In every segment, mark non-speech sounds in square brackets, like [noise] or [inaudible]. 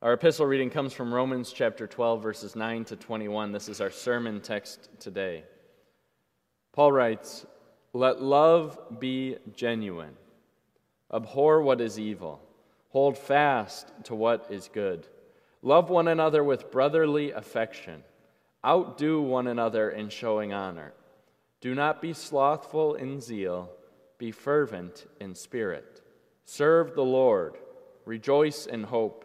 Our epistle reading comes from Romans chapter 12, verses 9 to 21. This is our sermon text today. Paul writes, Let love be genuine. Abhor what is evil. Hold fast to what is good. Love one another with brotherly affection. Outdo one another in showing honor. Do not be slothful in zeal, be fervent in spirit. Serve the Lord. Rejoice in hope.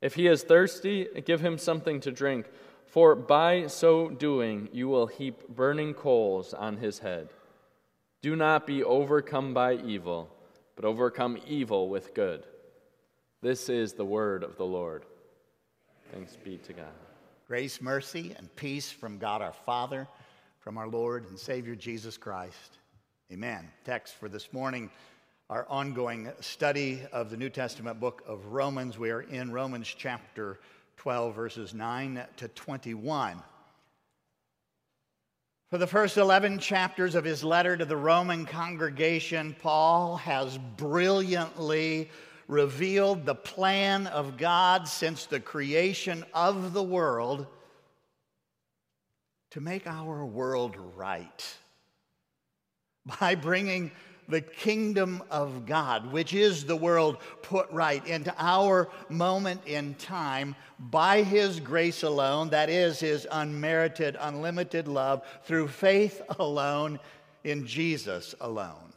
If he is thirsty, give him something to drink, for by so doing you will heap burning coals on his head. Do not be overcome by evil, but overcome evil with good. This is the word of the Lord. Thanks be to God. Grace, mercy, and peace from God our Father, from our Lord and Savior Jesus Christ. Amen. Text for this morning, our ongoing study of the New Testament book of Romans. We are in Romans chapter 12, verses 9 to 21. For the first 11 chapters of his letter to the Roman congregation, Paul has brilliantly revealed the plan of God since the creation of the world to make our world right by bringing the kingdom of God, which is the world put right, into our moment in time by His grace alone, that is, His unmerited, unlimited love, through faith alone in Jesus alone.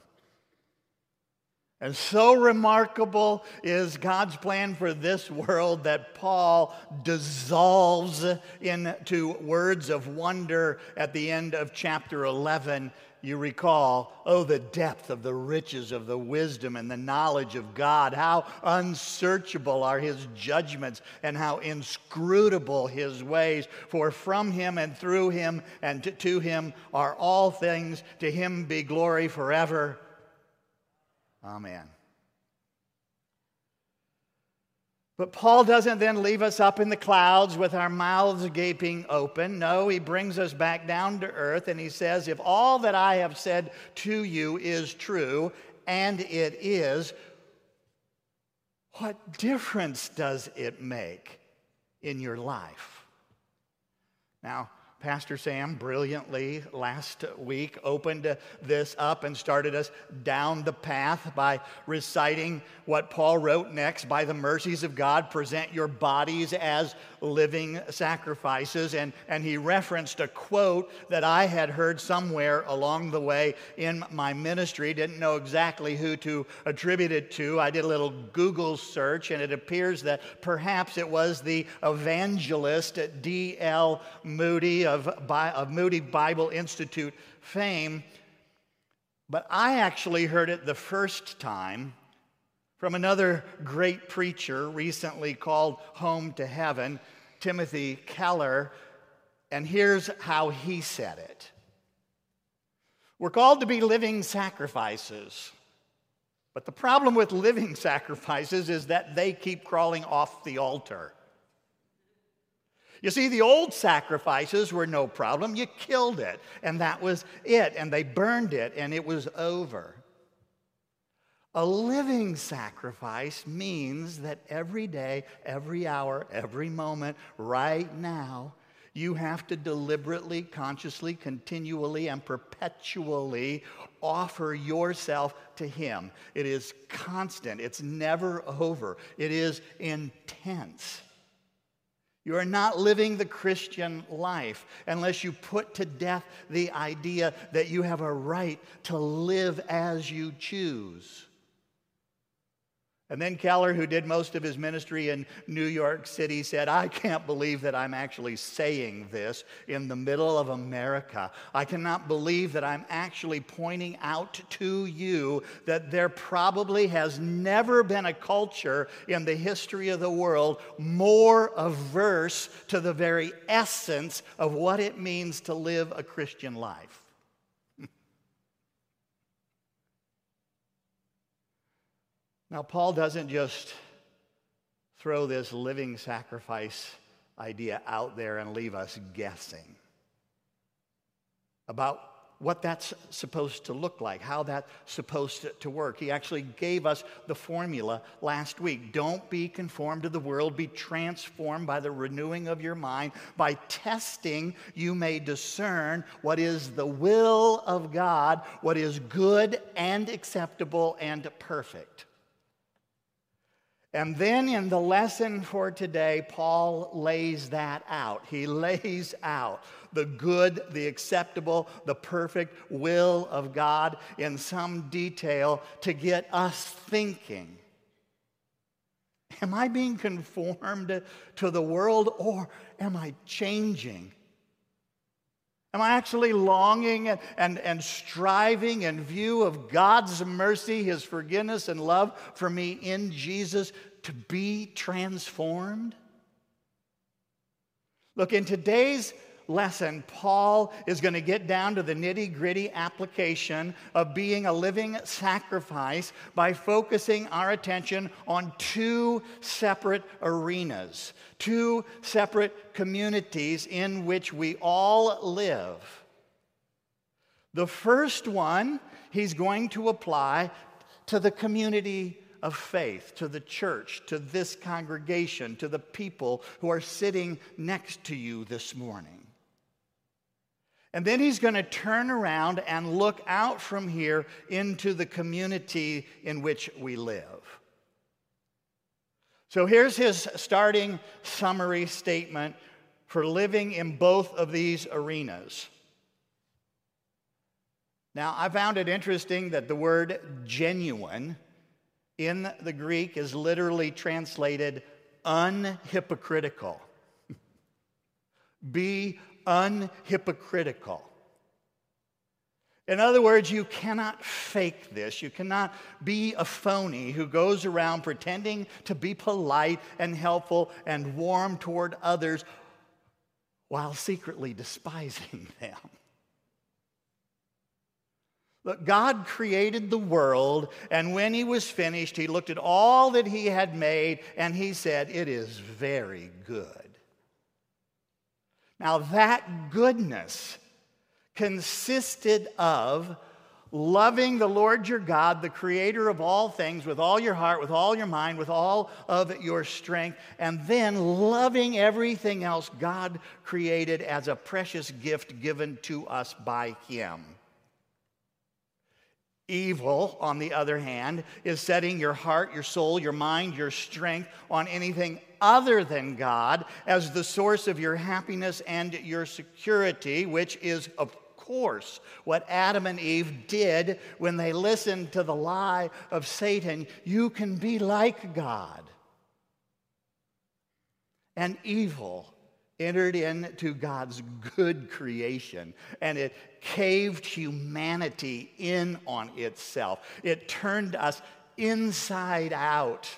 And so remarkable is God's plan for this world that Paul dissolves into words of wonder at the end of chapter 11. You recall, oh, the depth of the riches of the wisdom and the knowledge of God. How unsearchable are his judgments and how inscrutable his ways. For from him and through him and to him are all things. To him be glory forever. Amen. But Paul doesn't then leave us up in the clouds with our mouths gaping open. No, he brings us back down to earth and he says, If all that I have said to you is true, and it is, what difference does it make in your life? Now, Pastor Sam brilliantly last week opened this up and started us down the path by reciting what Paul wrote next by the mercies of God, present your bodies as living sacrifices. And, and he referenced a quote that I had heard somewhere along the way in my ministry. Didn't know exactly who to attribute it to. I did a little Google search, and it appears that perhaps it was the evangelist D.L. Moody of, of Moody Bible Institute fame. But I actually heard it the first time from another great preacher recently called Home to Heaven, Timothy Keller. And here's how he said it We're called to be living sacrifices. But the problem with living [laughs] sacrifices is that they keep crawling off the altar. You see, the old sacrifices were no problem. You killed it, and that was it. And they burned it, and it was over. A living sacrifice means that every day, every hour, every moment, right now, you have to deliberately, consciously, continually, and perpetually offer yourself to Him. It is constant, it's never over, it is intense. You are not living the Christian life unless you put to death the idea that you have a right to live as you choose. And then Keller, who did most of his ministry in New York City, said, I can't believe that I'm actually saying this in the middle of America. I cannot believe that I'm actually pointing out to you that there probably has never been a culture in the history of the world more averse to the very essence of what it means to live a Christian life. Now, Paul doesn't just throw this living sacrifice idea out there and leave us guessing about what that's supposed to look like, how that's supposed to work. He actually gave us the formula last week. Don't be conformed to the world, be transformed by the renewing of your mind. By testing, you may discern what is the will of God, what is good and acceptable and perfect. And then in the lesson for today, Paul lays that out. He lays out the good, the acceptable, the perfect will of God in some detail to get us thinking. Am I being conformed to the world or am I changing? Am I actually longing and, and, and striving in view of God's mercy, His forgiveness, and love for me in Jesus to be transformed? Look, in today's lesson, Paul is going to get down to the nitty gritty application of being a living sacrifice by focusing our attention on two separate arenas, two separate communities in which we all live. The first one he's going to apply to the community of faith, to the church, to this congregation, to the people who are sitting next to you this morning. And then he's going to turn around and look out from here into the community in which we live. So here's his starting summary statement for living in both of these arenas. Now, I found it interesting that the word genuine in the Greek is literally translated unhypocritical. [laughs] Be unhypocritical. In other words, you cannot fake this. You cannot be a phony who goes around pretending to be polite and helpful and warm toward others while secretly despising [laughs] them. Look, God created the world, and when he was finished, he looked at all that he had made and he said, It is very good. Now, that goodness consisted of loving the Lord your God, the creator of all things, with all your heart, with all your mind, with all of your strength, and then loving everything else God created as a precious gift given to us by Him. Evil, on the other hand, is setting your heart, your soul, your mind, your strength on anything other than God as the source of your happiness and your security, which is, of course, what Adam and Eve did when they listened to the lie of Satan. You can be like God. And evil entered into God's good creation and it caved humanity in on itself. It turned us inside out.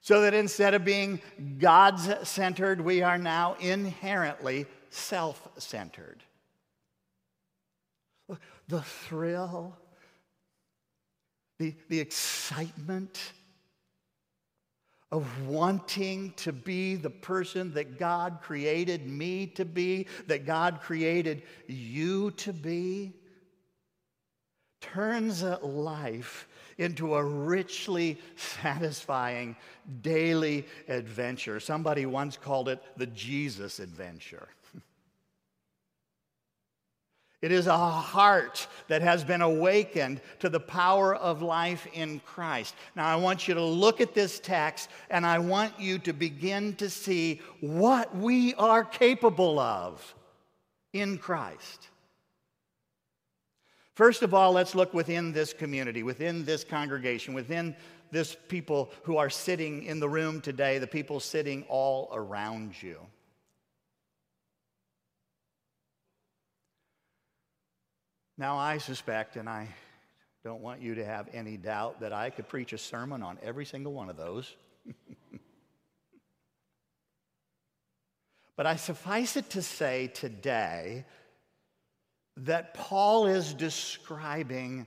So that instead of being God's centered, we are now inherently self centered. The thrill, the, the excitement, of wanting to be the person that God created me to be, that God created you to be, turns life into a richly satisfying daily adventure. Somebody once called it the Jesus adventure. [laughs] It is a heart that has been awakened to the power of life in Christ. Now, I want you to look at this text and I want you to begin to see what we are capable of in Christ. First of all, let's look within this community, within this congregation, within this people who are sitting in the room today, the people sitting all around you. Now, I suspect, and I don't want you to have any doubt, that I could preach a sermon on every single one of those. [laughs] but I suffice it to say today that Paul is describing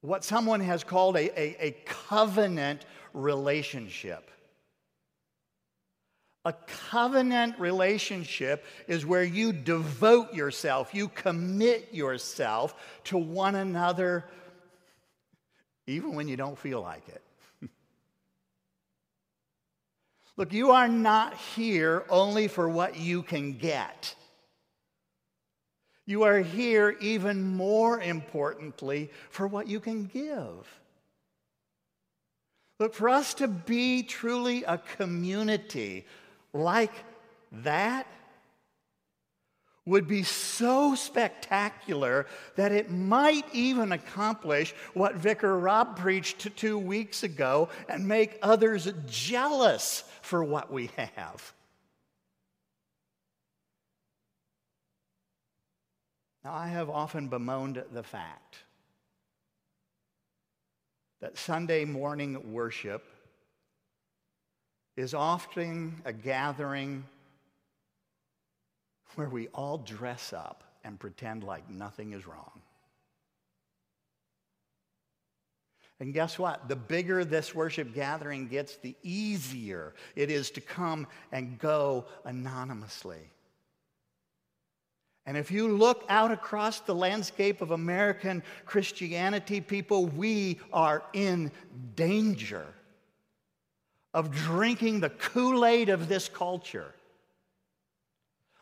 what someone has called a, a, a covenant relationship. A covenant relationship is where you devote yourself, you commit yourself to one another, even when you don't feel like it. [laughs] Look, you are not here only for what you can get. You are here, even more importantly, for what you can give. Look, for us to be truly a community like that would be so spectacular that it might even accomplish what Vicar Rob preached two weeks ago and make others jealous for what we have. Now, I have often bemoaned the fact that Sunday morning worship is often a gathering where we all dress up and pretend like nothing is wrong. And guess what? The bigger this worship gathering gets, the easier it is to come and go anonymously. And if you look out across the landscape of American Christianity, people, we are in danger of drinking the Kool Aid of this culture,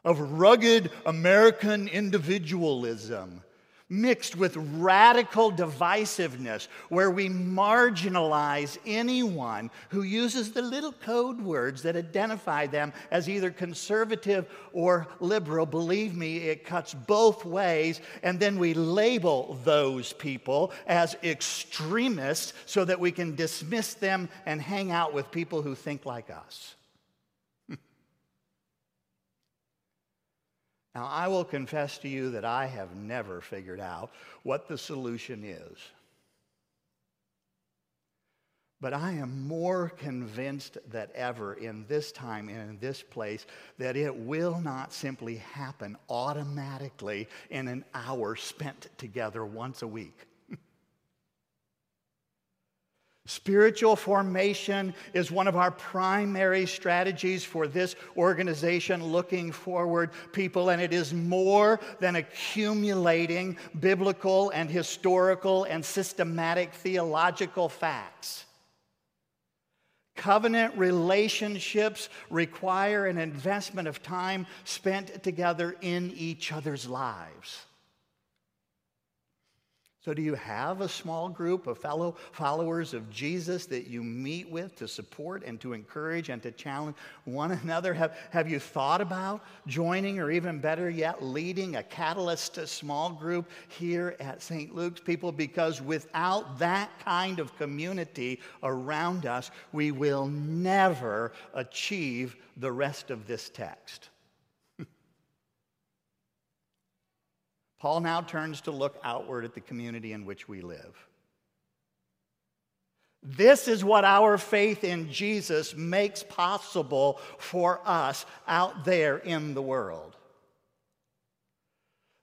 of rugged American individualism mixed with radical divisiveness, where we marginalize anyone who uses the little code words that identify them as either conservative or liberal. Believe me, it cuts both ways. And then we label those people as extremists so that we can dismiss them and hang out with people who think like us. Now, I will confess to you that I have never figured out what the solution is. But I am more convinced than ever in this time and in this place that it will not simply happen automatically in an hour spent together once a week. Spiritual formation is one of our primary strategies for this organization looking forward, people, and it is more than accumulating biblical and historical and systematic theological facts. Covenant relationships require an investment of time spent together in each other's lives. So, do you have a small group of fellow followers of Jesus that you meet with to support and to encourage and to challenge one another? Have, have you thought about joining, or even better yet, leading a catalyst small group here at St. Luke's? People, because without that kind of community around us, we will never achieve the rest of this text. Paul now turns to look outward at the community in which we live. This is what our faith in Jesus makes possible for us out there in the world.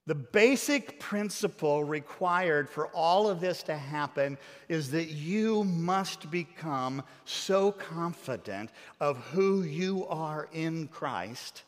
The basic principle required for all of this to happen is that you must become so confident of who you are in Christ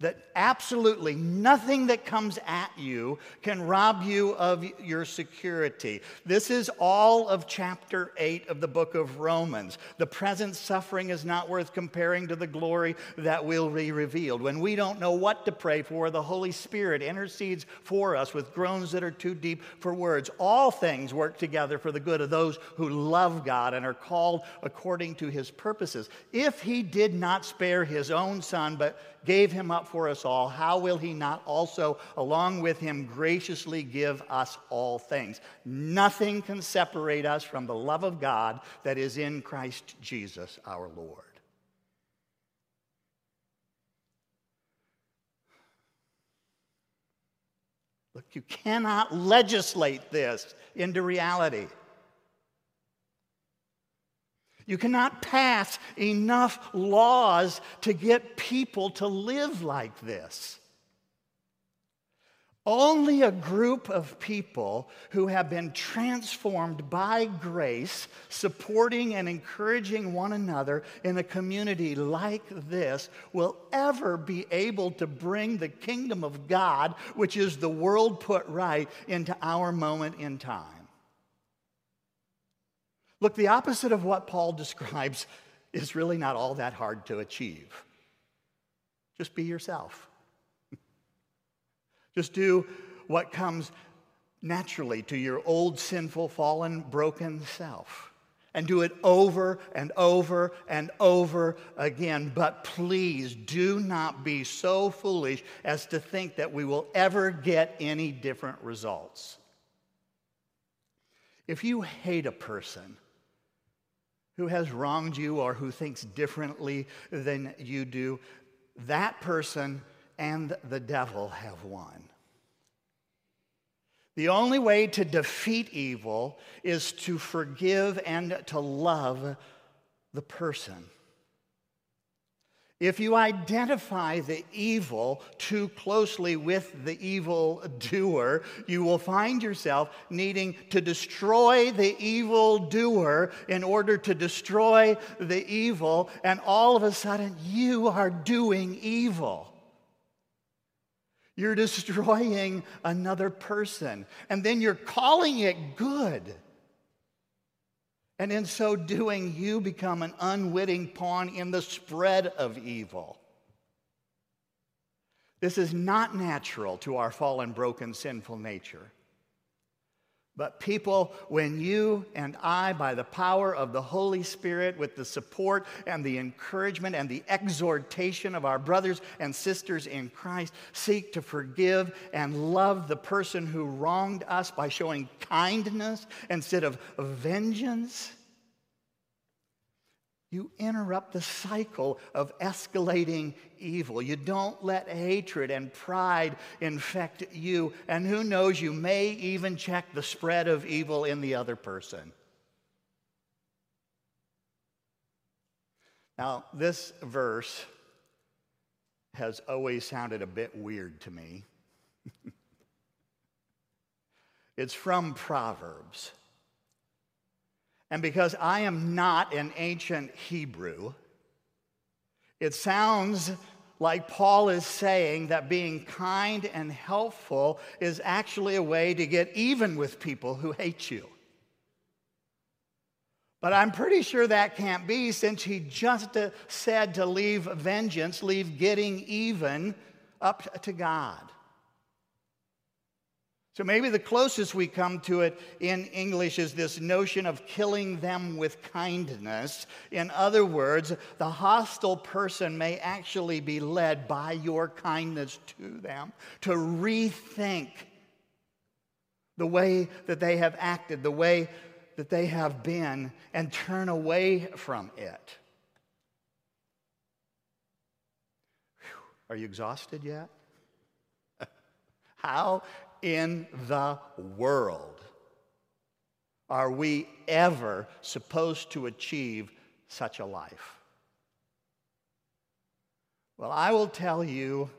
that absolutely nothing that comes at you can rob you of your security. This is all of chapter 8 of the book of Romans. The present suffering is not worth comparing to the glory that will be revealed. When we don't know what to pray for, the Holy Spirit intercedes for us with groans that are too deep for words. All things work together for the good of those who love God and are called according to his purposes. If he did not spare his own son, but gave him up for us all, how will he not also, along with him, graciously give us all things? Nothing can separate us from the love of God that is in Christ Jesus our Lord. Look, you cannot legislate this into reality. You cannot pass enough laws to get people to live like this. Only a group of people who have been transformed by grace, supporting and encouraging one another in a community like this, will ever be able to bring the kingdom of God, which is the world put right, into our moment in time. Look, the opposite of what Paul [laughs] describes is really not all that hard to achieve. Just be yourself. [laughs] Just do what comes naturally to your old, sinful, fallen, broken self. And do it over and over and over again. But please do not be so foolish as to think that we will ever get any different results. If you hate a person, who has wronged you or who thinks differently than you do, that person and the devil have won. The only way to defeat evil is to forgive and to love the person. If you identify the evil too closely with the evil doer, you will find yourself needing to destroy the evil doer in order to destroy the evil, and all of a sudden you are doing evil. You're [laughs] destroying another person, and then you're calling it good. And in so doing, you become an unwitting pawn in the spread of evil. This is not natural to our fallen, broken, sinful nature. But, people, when you and I, by the power of the Holy Spirit, with the support and the encouragement and the exhortation of our brothers and sisters in Christ, seek to forgive and love the person who wronged us by showing kindness instead of vengeance, you interrupt the cycle of escalating evil. You don't let hatred and pride infect you. And who knows, you may even check the spread of evil in the other person. Now, this verse has always sounded a bit weird to me. [laughs] it's from Proverbs. And because I am not an ancient Hebrew, it sounds like Paul is saying that being kind and helpful is actually a way to get even with people who hate you. But I'm pretty sure that can't be since he just uh, said to leave vengeance, leave getting even up to God. So maybe the closest we come to it in English is this notion of killing them with kindness. In other words, the hostile person may actually be led by your kindness to them to rethink the way that they have acted, the way that they have been, and turn away from it. Are you exhausted yet? [laughs] How in the world are we ever supposed to achieve such a life? Well, I will tell you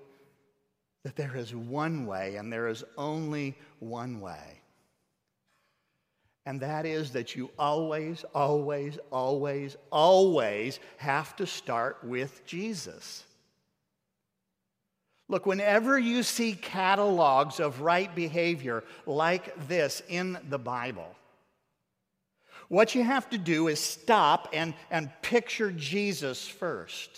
that there is one way, and there is only one way. And that is that you always, always, always, always have to start with Jesus. Look, whenever you see catalogs of right behavior like this in the Bible, what you have to do is stop and, and picture Jesus first.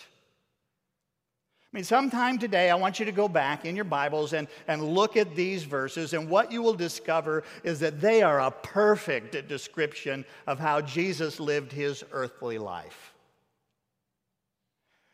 I mean, sometime today, I want you to go back in your Bibles and, and look at these verses, and what you will discover is that they are a perfect description of how Jesus lived his earthly life.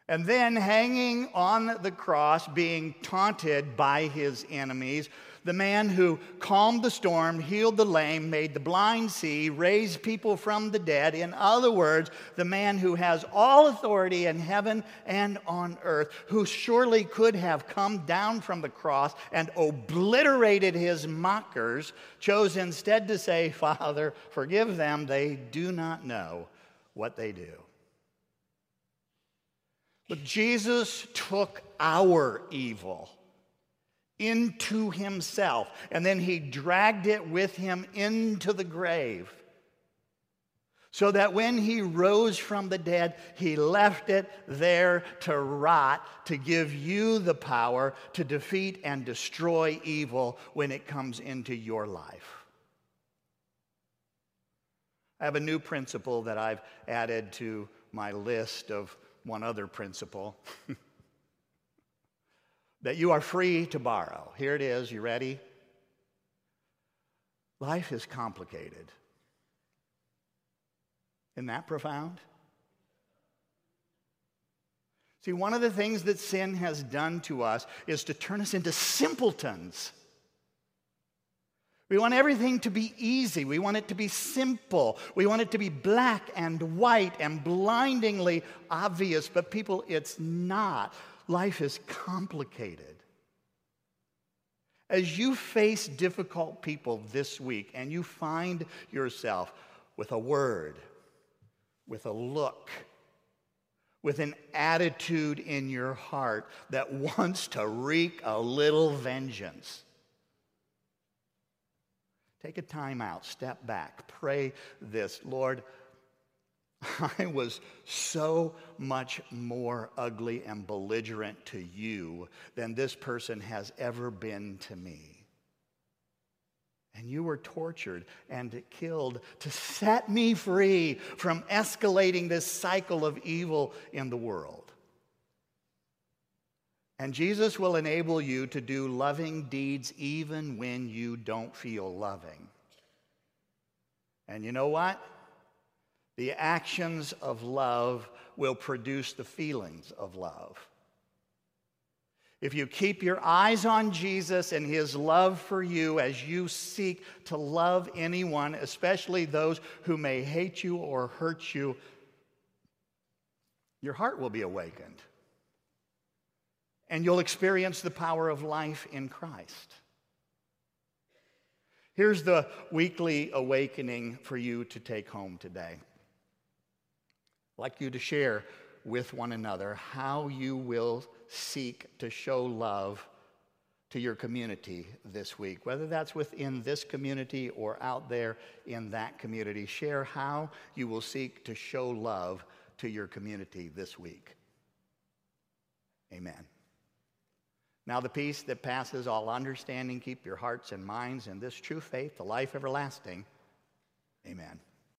And then hanging on the cross, being taunted by his enemies, the man who calmed the storm, healed the lame, made the blind see, raised people from the dead. In other words, the man who has all authority in heaven and on earth, who surely could have come down from the cross and obliterated his mockers, chose instead to say, Father, forgive them, they do not know what they do. But Jesus took our evil into himself, and then he dragged it with him into the grave. So that when he rose from the dead, he left it there to rot, to give you the power to defeat and destroy evil when it comes into your life. I have a new principle that I've added to my list of one other principle [laughs] that you are free to borrow. Here it is. You ready? Life is complicated. Isn't that profound? See, one of the things that sin has done to us is to turn us into simpletons. We want everything to be easy. We want it to be simple. We want it to be black and white and blindingly obvious. But, people, it's not. Life is complicated. As you face difficult people this week and you find yourself with a word, with a look, with an attitude in your heart that [laughs] wants to wreak a little vengeance, Take a time out, step back, pray this Lord, [laughs] I was so much more ugly and belligerent to you than this person has ever been to me. And you were tortured and killed to set me free from escalating this cycle of evil in the world. And Jesus will enable you to do loving deeds even when you don't feel loving. And you know what? The actions of love will produce the feelings of love. If you keep your eyes on Jesus and his love for you as you seek to love anyone, especially those who may hate you or hurt you, your heart will be awakened and you'll experience the power of life in Christ. Here's the weekly awakening for you to take home today. I'd like you to share with one another how you will seek to show love to your community this week, whether that's within this community or out there in that community. Share how you will seek to show love to your community this week. Amen. Now, the peace that passes all understanding, keep your hearts and minds in this true faith, the life everlasting. Amen.